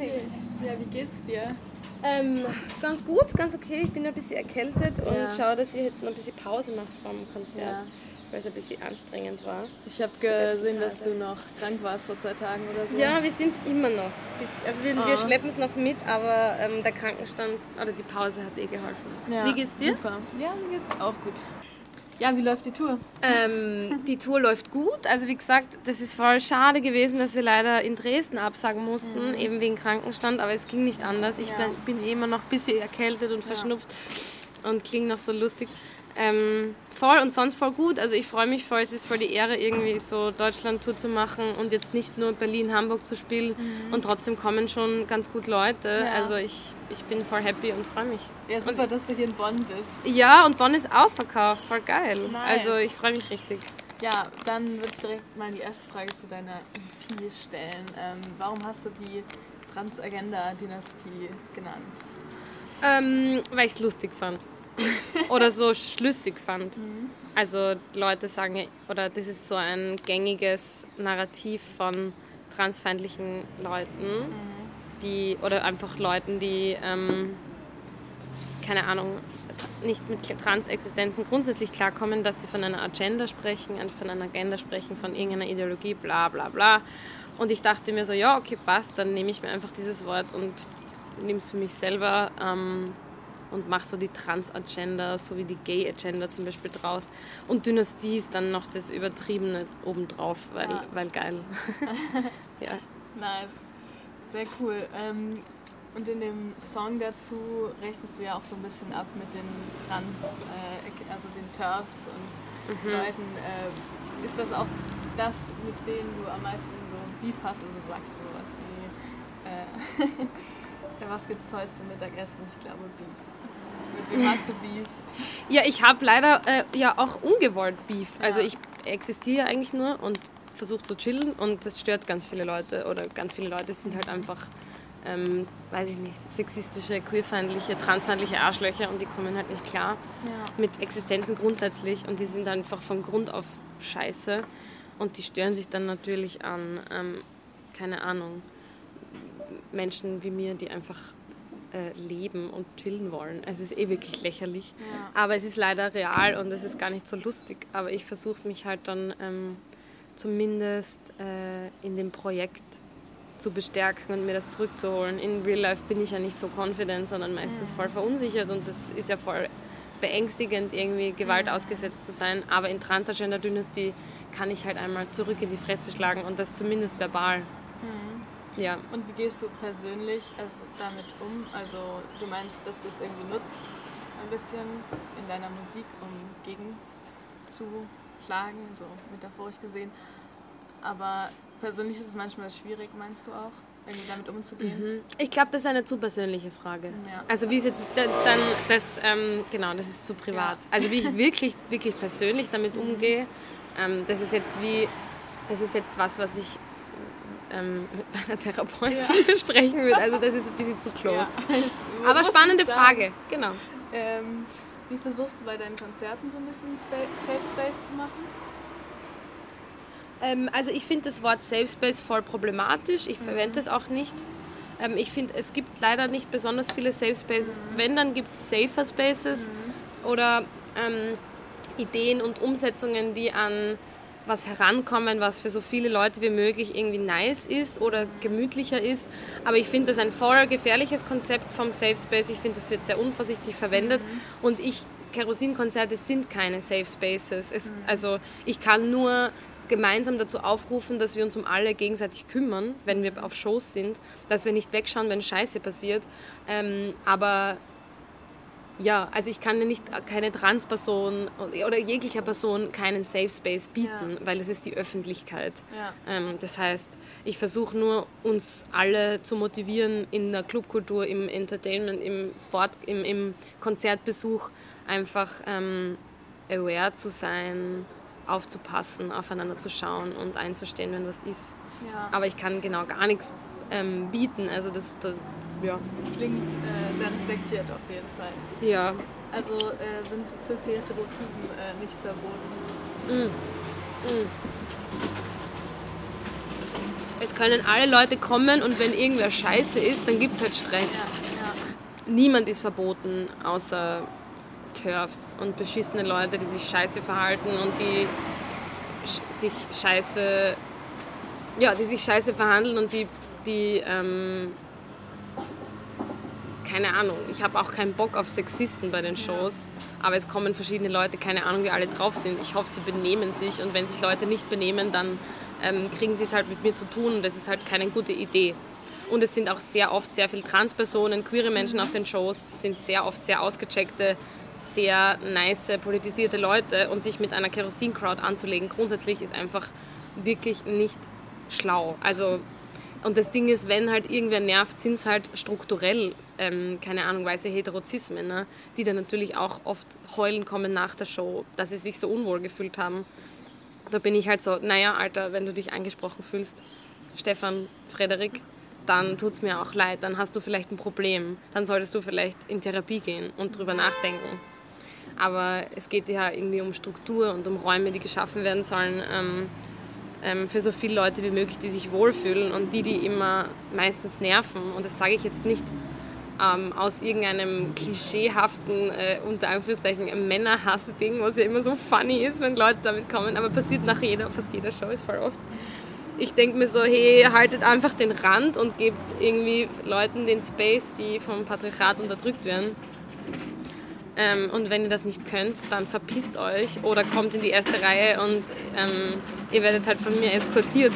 Fix. Ja, wie geht's dir? Ähm, ganz gut, ganz okay. Ich bin ein bisschen erkältet und Ja. schaue, dass ich jetzt noch ein bisschen Pause mache vom Konzert, Ja. weil es ein bisschen anstrengend war. Ich habe gesehen, dass du noch krank warst vor zwei Tagen oder so. Ja, wir sind immer noch. Also wir, Ah. wir schleppen es noch mit, aber ähm, der Krankenstand oder die Pause hat eh geholfen. Ja, Wie geht's dir? Super. Ja, mir geht's auch gut. Ja, wie läuft die Tour? Ähm, die Tour läuft gut. Also wie gesagt, das ist voll schade gewesen, dass wir leider in Dresden absagen mussten, eben wegen Krankenstand, aber es ging nicht anders. Ich Mhm. Ja. bin, bin immer noch ein bisschen erkältet und verschnupft und klinge noch so lustig. Ähm, voll und sonst voll gut. Also ich freue mich voll. Es ist voll die Ehre, irgendwie so Deutschland-Tour zu machen und jetzt nicht nur Berlin, Hamburg zu spielen. Und trotzdem kommen schon ganz gut Leute. Mhm. Ja. Also ich, ich bin voll happy und freue mich. Ja, super, dass du hier in Bonn bist. Ja, und Bonn ist ausverkauft. Voll geil. Nice. Also ich freue mich richtig. Ja, dann würde ich direkt mal die erste Frage zu deiner EP stellen. Ähm, warum hast du die Transagenda-Dynastie genannt? Ähm, weil ich es lustig fand. oder so schlüssig fand. Also Leute sagen, oder das ist so ein gängiges Narrativ von transfeindlichen Leuten, die, oder einfach Leuten, die, ähm, keine Ahnung, nicht mit Transexistenzen grundsätzlich klarkommen, dass sie von einer Agenda sprechen, von einer Agenda sprechen, von irgendeiner Ideologie, bla bla bla. Und ich dachte mir so, ja, okay, passt, dann nehme ich mir einfach dieses Wort und nehme es für mich selber ähm, und mache so die Trans-Agenda, so wie die Gay-Agenda zum Beispiel draus. Und Dynastie ist dann noch das Übertriebene obendrauf, weil, Ja. weil geil. ja. Nice. Sehr cool. Ähm, und in dem Song dazu rechnest du ja auch so ein bisschen ab mit den Trans, äh, also den Turfs und Leuten. Äh, ist das auch das, mit denen du am meisten so Beef hast? Also sagst du sowas wie, äh, ja, was gibt's heute zum Mittagessen? Ich glaube Beef. Mit wem hast du Beef? Ja, ich habe leider äh, ja auch ungewollt Beef. Also Ja. ich existiere eigentlich nur und versuche zu chillen und das stört ganz viele Leute oder ganz viele Leute sind halt einfach, ähm, weiß ich nicht, sexistische, queerfeindliche, transfeindliche Arschlöcher und die kommen halt nicht klar Ja. mit Existenzen grundsätzlich und die sind einfach von Grund auf scheiße und die stören sich dann natürlich an, ähm, keine Ahnung, Menschen wie mir, die einfach äh, leben und chillen wollen. Es ist eh wirklich lächerlich. Ja. Aber es ist leider real und es ist gar nicht so lustig. Aber ich versuche mich halt dann ähm, zumindest äh, in dem Projekt zu bestärken und mir das zurückzuholen. In Real Life bin ich ja nicht so confident, sondern meistens voll verunsichert und das ist ja voll beängstigend, irgendwie Gewalt ausgesetzt zu sein. Aber in Transagender Dynasty kann ich halt einmal zurück in die Fresse schlagen und das zumindest verbal. Ja. Und wie gehst du persönlich also damit um? Also du meinst, dass du es irgendwie nutzt, ein bisschen in deiner Musik, um gegenzuschlagen, so metaphorisch gesehen. Aber persönlich ist es manchmal schwierig, meinst du auch, irgendwie damit umzugehen? Ich glaube, das ist eine zu persönliche Frage. Ja. Also wie es jetzt da- dann das ähm, genau, das ist zu privat. Ja. Also wie ich wirklich wirklich persönlich damit umgehe, ähm, das ist jetzt wie das ist jetzt was, was ich ähm, mit meiner Therapeutin besprechen würde. Also das ist ein bisschen zu close. Ja. Aber Was spannende? Frage, genau. Ähm, wie versuchst du bei deinen Konzerten so ein bisschen Safe Space zu machen? Ähm, also ich finde das Wort Safe Space voll problematisch. Ich verwende es auch nicht. Ähm, ich finde, es gibt leider nicht besonders viele Safe Spaces. Wenn, dann gibt es Safer Spaces oder ähm, Ideen und Umsetzungen, die an was herankommen, was für so viele Leute wie möglich irgendwie nice ist oder gemütlicher ist. Aber ich finde das ein voll gefährliches Konzept vom Safe Space. Ich finde, das wird sehr unvorsichtig verwendet. Und ich, Kerosinkonzerte sind keine Safe Spaces. Es, Also ich kann nur gemeinsam dazu aufrufen, dass wir uns um alle gegenseitig kümmern, wenn wir auf Shows sind, dass wir nicht wegschauen, wenn Scheiße passiert. Ähm, aber ja, also ich kann ja nicht keine Transperson oder jeglicher Person keinen Safe Space bieten, weil es ist die Öffentlichkeit. Ja. Ähm, das heißt, ich versuche nur, uns alle zu motivieren in der Clubkultur, im Entertainment, im, Fort, im, im Konzertbesuch, einfach ähm, aware zu sein, aufzupassen, aufeinander zu schauen und einzustehen, wenn was ist. Ja. Aber ich kann genau gar nichts ähm, bieten. Also das, das ja. Klingt äh, sehr reflektiert auf jeden Fall. Ja. Also äh, sind cis-heterotypen äh, nicht verboten. Mm. Mm. Es können alle Leute kommen und wenn irgendwer scheiße ist, dann gibt es halt Stress. Niemand ist verboten, außer Turfs und beschissene Leute, die sich scheiße verhalten und die sich scheiße, ja, die sich scheiße verhandeln und die, die ähm, keine Ahnung, ich habe auch keinen Bock auf Sexisten bei den Shows, aber es kommen verschiedene Leute, keine Ahnung, wie alle drauf sind. Ich hoffe, sie benehmen sich und wenn sich Leute nicht benehmen, dann ähm, kriegen sie es halt mit mir zu tun und das ist halt keine gute Idee. Und es sind auch sehr oft sehr viele Transpersonen, queere Menschen auf den Shows, es sind sehr oft sehr ausgecheckte, sehr nice, politisierte Leute und sich mit einer Kerosin-Crowd anzulegen, grundsätzlich ist einfach wirklich nicht schlau. Also und das Ding ist, wenn halt irgendwer nervt, sind es halt strukturell, ähm, keine Ahnung, weiße Heterozismen, die dann natürlich auch oft heulen kommen nach der Show, dass sie sich so unwohl gefühlt haben. Da bin ich halt so, naja, Alter, wenn du dich angesprochen fühlst, Stefan, Frederik, dann tut es mir auch leid, dann hast du vielleicht ein Problem, dann solltest du vielleicht in Therapie gehen und drüber nachdenken. Aber es geht ja irgendwie um Struktur und um Räume, die geschaffen werden sollen. Ähm, für so viele Leute wie möglich, die sich wohlfühlen und die, die immer meistens nerven. Und das sage ich jetzt nicht ähm, aus irgendeinem klischeehaften, äh, unter Anführungszeichen, Männerhass-Ding, was ja immer so funny ist, wenn Leute damit kommen, aber passiert nach jeder, fast jeder Show, ist voll oft. Ich denke mir so, hey, haltet einfach den Rand und gebt irgendwie Leuten den Space, die vom Patriarchat unterdrückt werden. Ähm, und wenn ihr das nicht könnt, dann verpisst euch oder kommt in die erste Reihe und ähm, ihr werdet halt von mir eskortiert.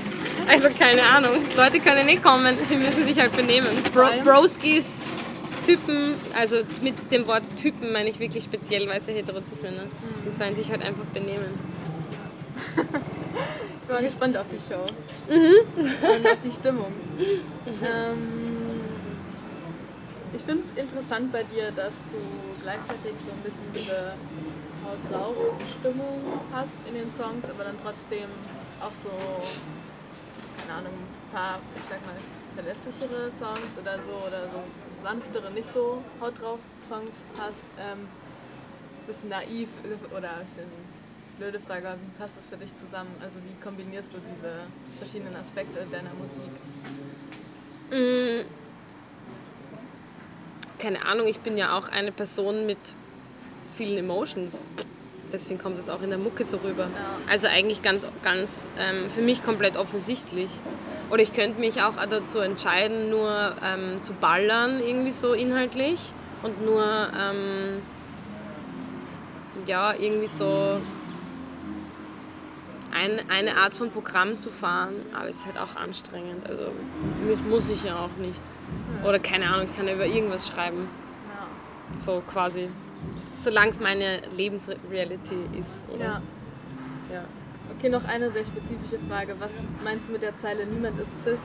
also keine Ahnung. Leute können nicht kommen, sie müssen sich halt benehmen. Bro Broskis, Typen, also mit dem Wort Typen meine ich wirklich speziell weiße Heterozismen. Ne? Die sollen sich halt einfach benehmen. ich mal gespannt auf die Show. Mhm. Und auf die Stimmung. Mhm. Ähm, ich finde es interessant bei dir, dass du gleichzeitig so ein bisschen diese Haut drauf Stimmung hast in den Songs, aber dann trotzdem auch so, keine Ahnung, ein paar, ich sag mal, verlässlichere Songs oder so oder so sanftere, nicht so Haut drauf Songs hast. Ähm, bisschen naiv oder ein bisschen blöde Frage, wie passt das für dich zusammen? Also wie kombinierst du diese verschiedenen Aspekte deiner Musik? Mm keine Ahnung, ich bin ja auch eine Person mit vielen Emotions. Deswegen kommt es auch in der Mucke so rüber. Ja. Also eigentlich ganz, ganz ähm, für mich komplett offensichtlich. Oder ich könnte mich auch dazu entscheiden, nur ähm, zu ballern, irgendwie so inhaltlich. Und nur, ähm, ja, irgendwie so ein, eine Art von Programm zu fahren. Aber es ist halt auch anstrengend. Also muss ich ja auch nicht. Oder keine Ahnung, ich kann über irgendwas schreiben. Ja. So quasi. Solange es meine Lebensrealität ist. Oder? Ja. ja. Okay, noch eine sehr spezifische Frage. Was meinst du mit der Zeile Niemand ist cis? Ist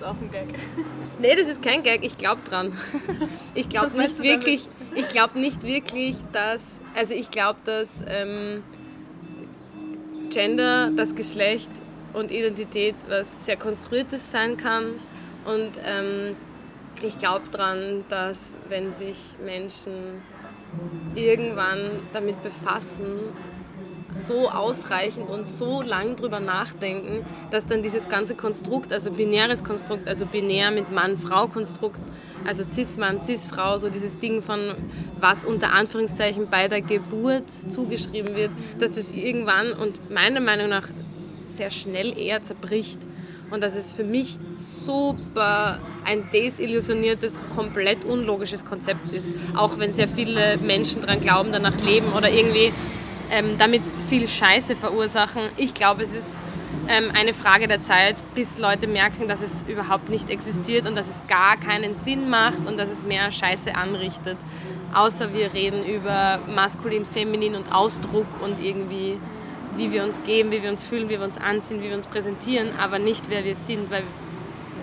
das auch ein Gag? Nee, das ist kein Gag, ich glaube dran. Ich glaube nicht wirklich, ich glaube nicht wirklich, dass, also ich glaube, dass ähm, Gender, das Geschlecht und Identität was sehr konstruiertes sein kann. Und ähm, ich glaube daran, dass wenn sich Menschen irgendwann damit befassen, so ausreichend und so lang drüber nachdenken, dass dann dieses ganze Konstrukt, also binäres Konstrukt, also binär mit Mann-Frau-Konstrukt, also Cis-Mann, Cis-Frau, so dieses Ding von was unter Anführungszeichen bei der Geburt zugeschrieben wird, dass das irgendwann und meiner Meinung nach sehr schnell eher zerbricht und dass es für mich super ein desillusioniertes, komplett unlogisches Konzept ist. Auch wenn sehr viele Menschen daran glauben, danach leben oder irgendwie ähm, damit viel Scheiße verursachen. Ich glaube, es ist ähm, eine Frage der Zeit, bis Leute merken, dass es überhaupt nicht existiert und dass es gar keinen Sinn macht und dass es mehr Scheiße anrichtet. Außer wir reden über maskulin, feminin und Ausdruck und irgendwie wie wir uns geben, wie wir uns fühlen, wie wir uns anziehen, wie wir uns präsentieren, aber nicht wer wir sind, weil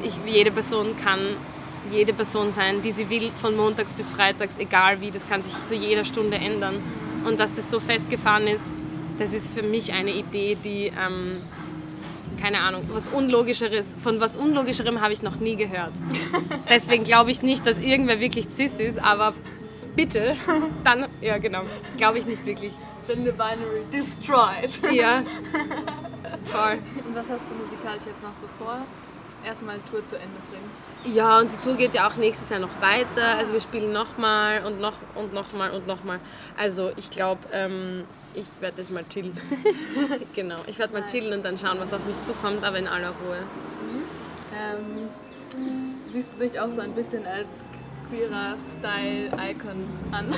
ich, jede Person kann jede Person sein, die sie will, von montags bis freitags, egal wie, das kann sich zu jeder Stunde ändern. Und dass das so festgefahren ist, das ist für mich eine Idee, die, ähm, keine Ahnung, was Unlogischeres, von was Unlogischerem habe ich noch nie gehört. Deswegen glaube ich nicht, dass irgendwer wirklich cis ist, aber bitte, dann, ja genau, glaube ich nicht wirklich. Gender Binary destroyed. Ja. Voll. Und was hast du musikalisch jetzt noch so vor? Erstmal Tour zu Ende bringen. Ja, und die Tour geht ja auch nächstes Jahr noch weiter. Also wir spielen nochmal und noch und nochmal und nochmal. Also ich glaube, ähm, ich werde jetzt mal chillen. genau, ich werde mal chillen und dann schauen, was auf mich zukommt, aber in aller Ruhe. Ähm, siehst du dich auch so ein bisschen als queerer Style-Icon an?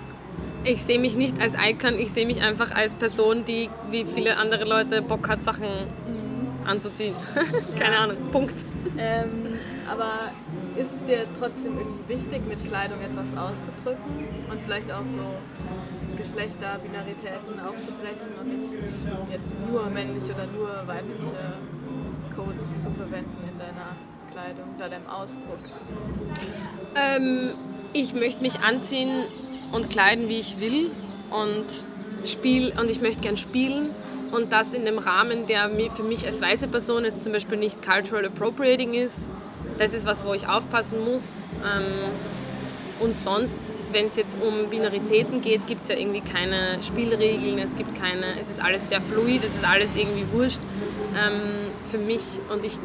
ich sehe mich nicht als Icon, ich sehe mich einfach als Person, die wie viele andere Leute Bock hat, Sachen mhm. Anzuziehen. Keine Ahnung, Punkt. Ähm, aber ist es dir trotzdem irgendwie wichtig, mit Kleidung etwas auszudrücken und vielleicht auch so Geschlechterbinaritäten aufzubrechen und nicht jetzt nur männliche oder nur weibliche Codes zu verwenden in deiner Kleidung oder deinem Ausdruck? Ähm, ich möchte mich anziehen und kleiden, wie ich will und spiel und ich möchte gern spielen und das in dem Rahmen, der für mich als weiße Person jetzt zum Beispiel nicht cultural appropriating ist. Das ist was, wo ich aufpassen muss. Ähm, und sonst, wenn es jetzt um Binaritäten geht, gibt es ja irgendwie keine Spielregeln, es gibt keine, es ist alles sehr fluid, es ist alles irgendwie wurscht ähm, für mich und ich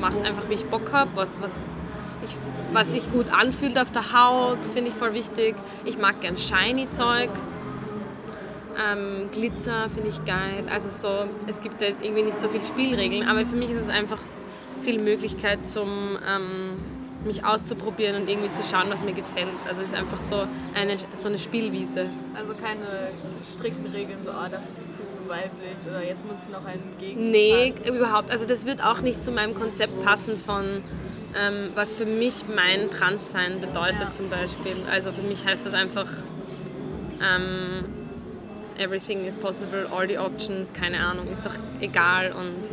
mache es einfach, wie ich Bock habe, was, was, ich, was sich gut anfühlt auf der Haut, finde ich voll wichtig. Ich mag gern shiny Zeug. Ähm, Glitzer finde ich geil. Also so, es gibt halt irgendwie nicht so viele Spielregeln, aber für mich ist es einfach viel Möglichkeit zum ähm, mich auszuprobieren und irgendwie zu schauen, was mir gefällt. Also es ist einfach so eine, so eine Spielwiese. Also keine strikten Regeln, so, oh, das ist zu weiblich oder jetzt muss ich noch einen Gegen. Nee, überhaupt. Also das wird auch nicht zu meinem Konzept passen von, ähm, was für mich mein Transsein bedeutet ja. zum Beispiel. Also für mich heißt das einfach, ähm, everything is possible, all the options, keine Ahnung, ist doch egal und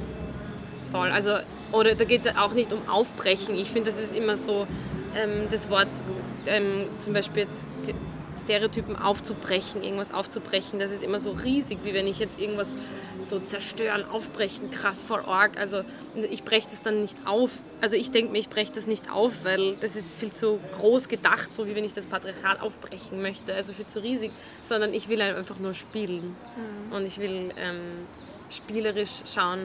voll. Also oder da geht es auch nicht um Aufbrechen. Ich finde, das ist immer so ähm, das Wort, ähm, zum Beispiel jetzt Stereotypen aufzubrechen, irgendwas aufzubrechen, das ist immer so riesig, wie wenn ich jetzt irgendwas so zerstören, aufbrechen, krass vor Org. Also ich breche das dann nicht auf. Also ich denke mir, ich breche das nicht auf, weil das ist viel zu groß gedacht, so wie wenn ich das Patriarchat aufbrechen möchte, also viel zu riesig, sondern ich will einfach nur spielen. Mhm. Und ich will ähm, spielerisch schauen,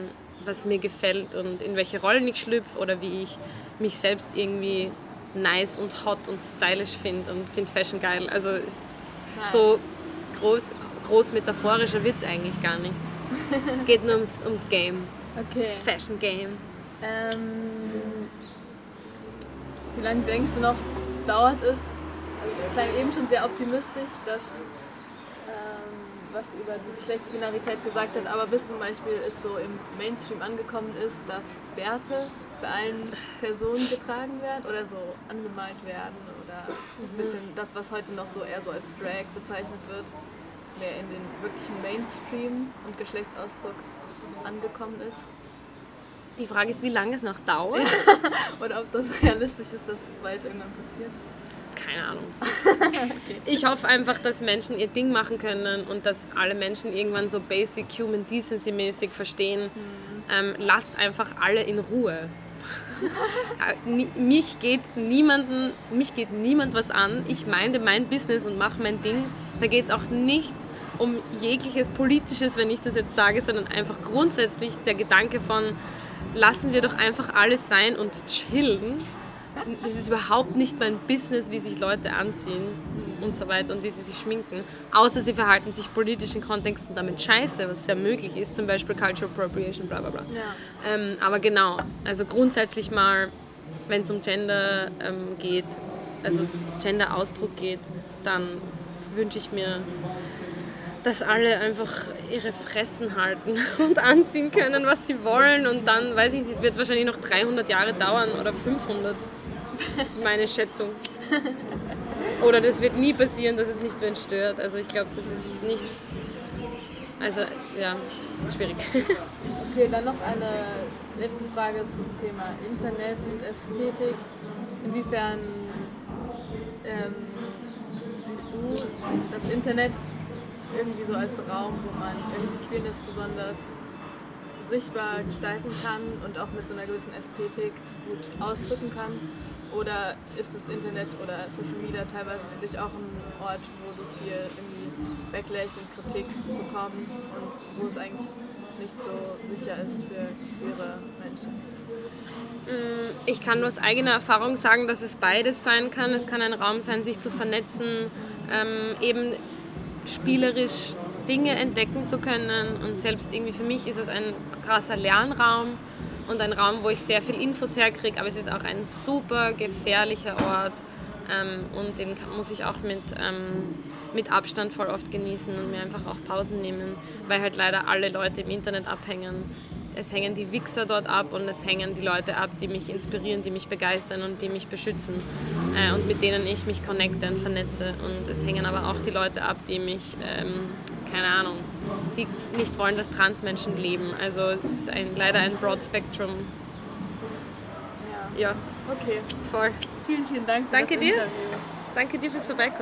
was mir gefällt und in welche Rollen ich schlüpfe oder wie ich mich selbst irgendwie nice und hot und stylisch finde und finde Fashion geil. Also nice. so groß, groß metaphorischer wird es eigentlich gar nicht. es geht nur ums, ums Game. Okay. Fashion Game. Ähm, wie lange denkst du noch, dauert es? Also es klang eben schon sehr optimistisch, dass was über die Geschlechtsbinarität gesagt hat, aber bis zum Beispiel es so im Mainstream angekommen ist, dass Bärte bei allen Personen getragen werden oder so angemalt werden oder ein bisschen das, was heute noch so eher so als Drag bezeichnet wird, mehr in den wirklichen Mainstream und Geschlechtsausdruck angekommen ist. Die Frage ist, wie lange es noch dauert. oder ob das realistisch ist, dass es bald irgendwann passiert keine Ahnung. okay. Ich hoffe einfach, dass Menschen ihr Ding machen können und dass alle Menschen irgendwann so basic human decency mäßig verstehen. Mhm. Ähm, lasst einfach alle in Ruhe. Mich geht niemanden, mich geht niemand was an. Ich meine mein Business und mache mein Ding. Da geht es auch nicht um jegliches Politisches, wenn ich das jetzt sage, sondern einfach grundsätzlich der Gedanke von, lassen wir doch einfach alles sein und chillen das ist überhaupt nicht mein Business, wie sich Leute anziehen und so weiter und wie sie sich schminken. Außer sie verhalten sich politischen Kontexten damit scheiße, was sehr möglich ist, zum Beispiel Cultural Appropriation, bla bla bla. Ja. Ähm, aber genau, also grundsätzlich mal, wenn es um Gender ähm, geht, also Gender-Ausdruck geht, dann wünsche ich mir, dass alle einfach ihre Fressen halten und anziehen können, was sie wollen. Und dann, weiß ich, wird wahrscheinlich noch 300 Jahre dauern oder 500 meine Schätzung. Oder das wird nie passieren, dass es nicht wen stört. Also ich glaube, das ist nicht. Also ja, schwierig. Okay, dann noch eine letzte Frage zum Thema Internet und Ästhetik. Inwiefern ähm, siehst du das Internet irgendwie so als Raum, wo man irgendwie Queerness besonders sichtbar gestalten kann und auch mit so einer gewissen Ästhetik gut ausdrücken kann? Oder ist das Internet oder Social Media teilweise für dich auch ein Ort, wo du viel irgendwie Backlash und Kritik bekommst und wo es eigentlich nicht so sicher ist für queere Menschen? Mm, ich kann nur aus eigener Erfahrung sagen, dass es beides sein kann. Es kann ein Raum sein, sich zu vernetzen, ähm, eben spielerisch Dinge entdecken zu können. Und selbst irgendwie für mich ist es ein krasser Lernraum und ein Raum, wo ich sehr viel Infos herkriege. Aber es ist auch ein super gefährlicher Ort ähm, und den muss ich auch mit, ähm, mit Abstand voll oft genießen und mir einfach auch Pausen nehmen, weil halt leider alle Leute im Internet abhängen es hängen die Wichser dort ab und es hängen die Leute ab, die mich inspirieren, die mich begeistern und die mich beschützen äh, und mit denen ich mich connecte und vernetze. Und es hängen aber auch die Leute ab, die mich, ähm, keine Ahnung, die nicht wollen, dass Transmenschen leben. Also es ist ein, leider ein Broad Spectrum. Ja. Ja. Okay. Voll. Vielen, vielen Dank Danke dir. Interview. Danke dir fürs Vorbeikommen.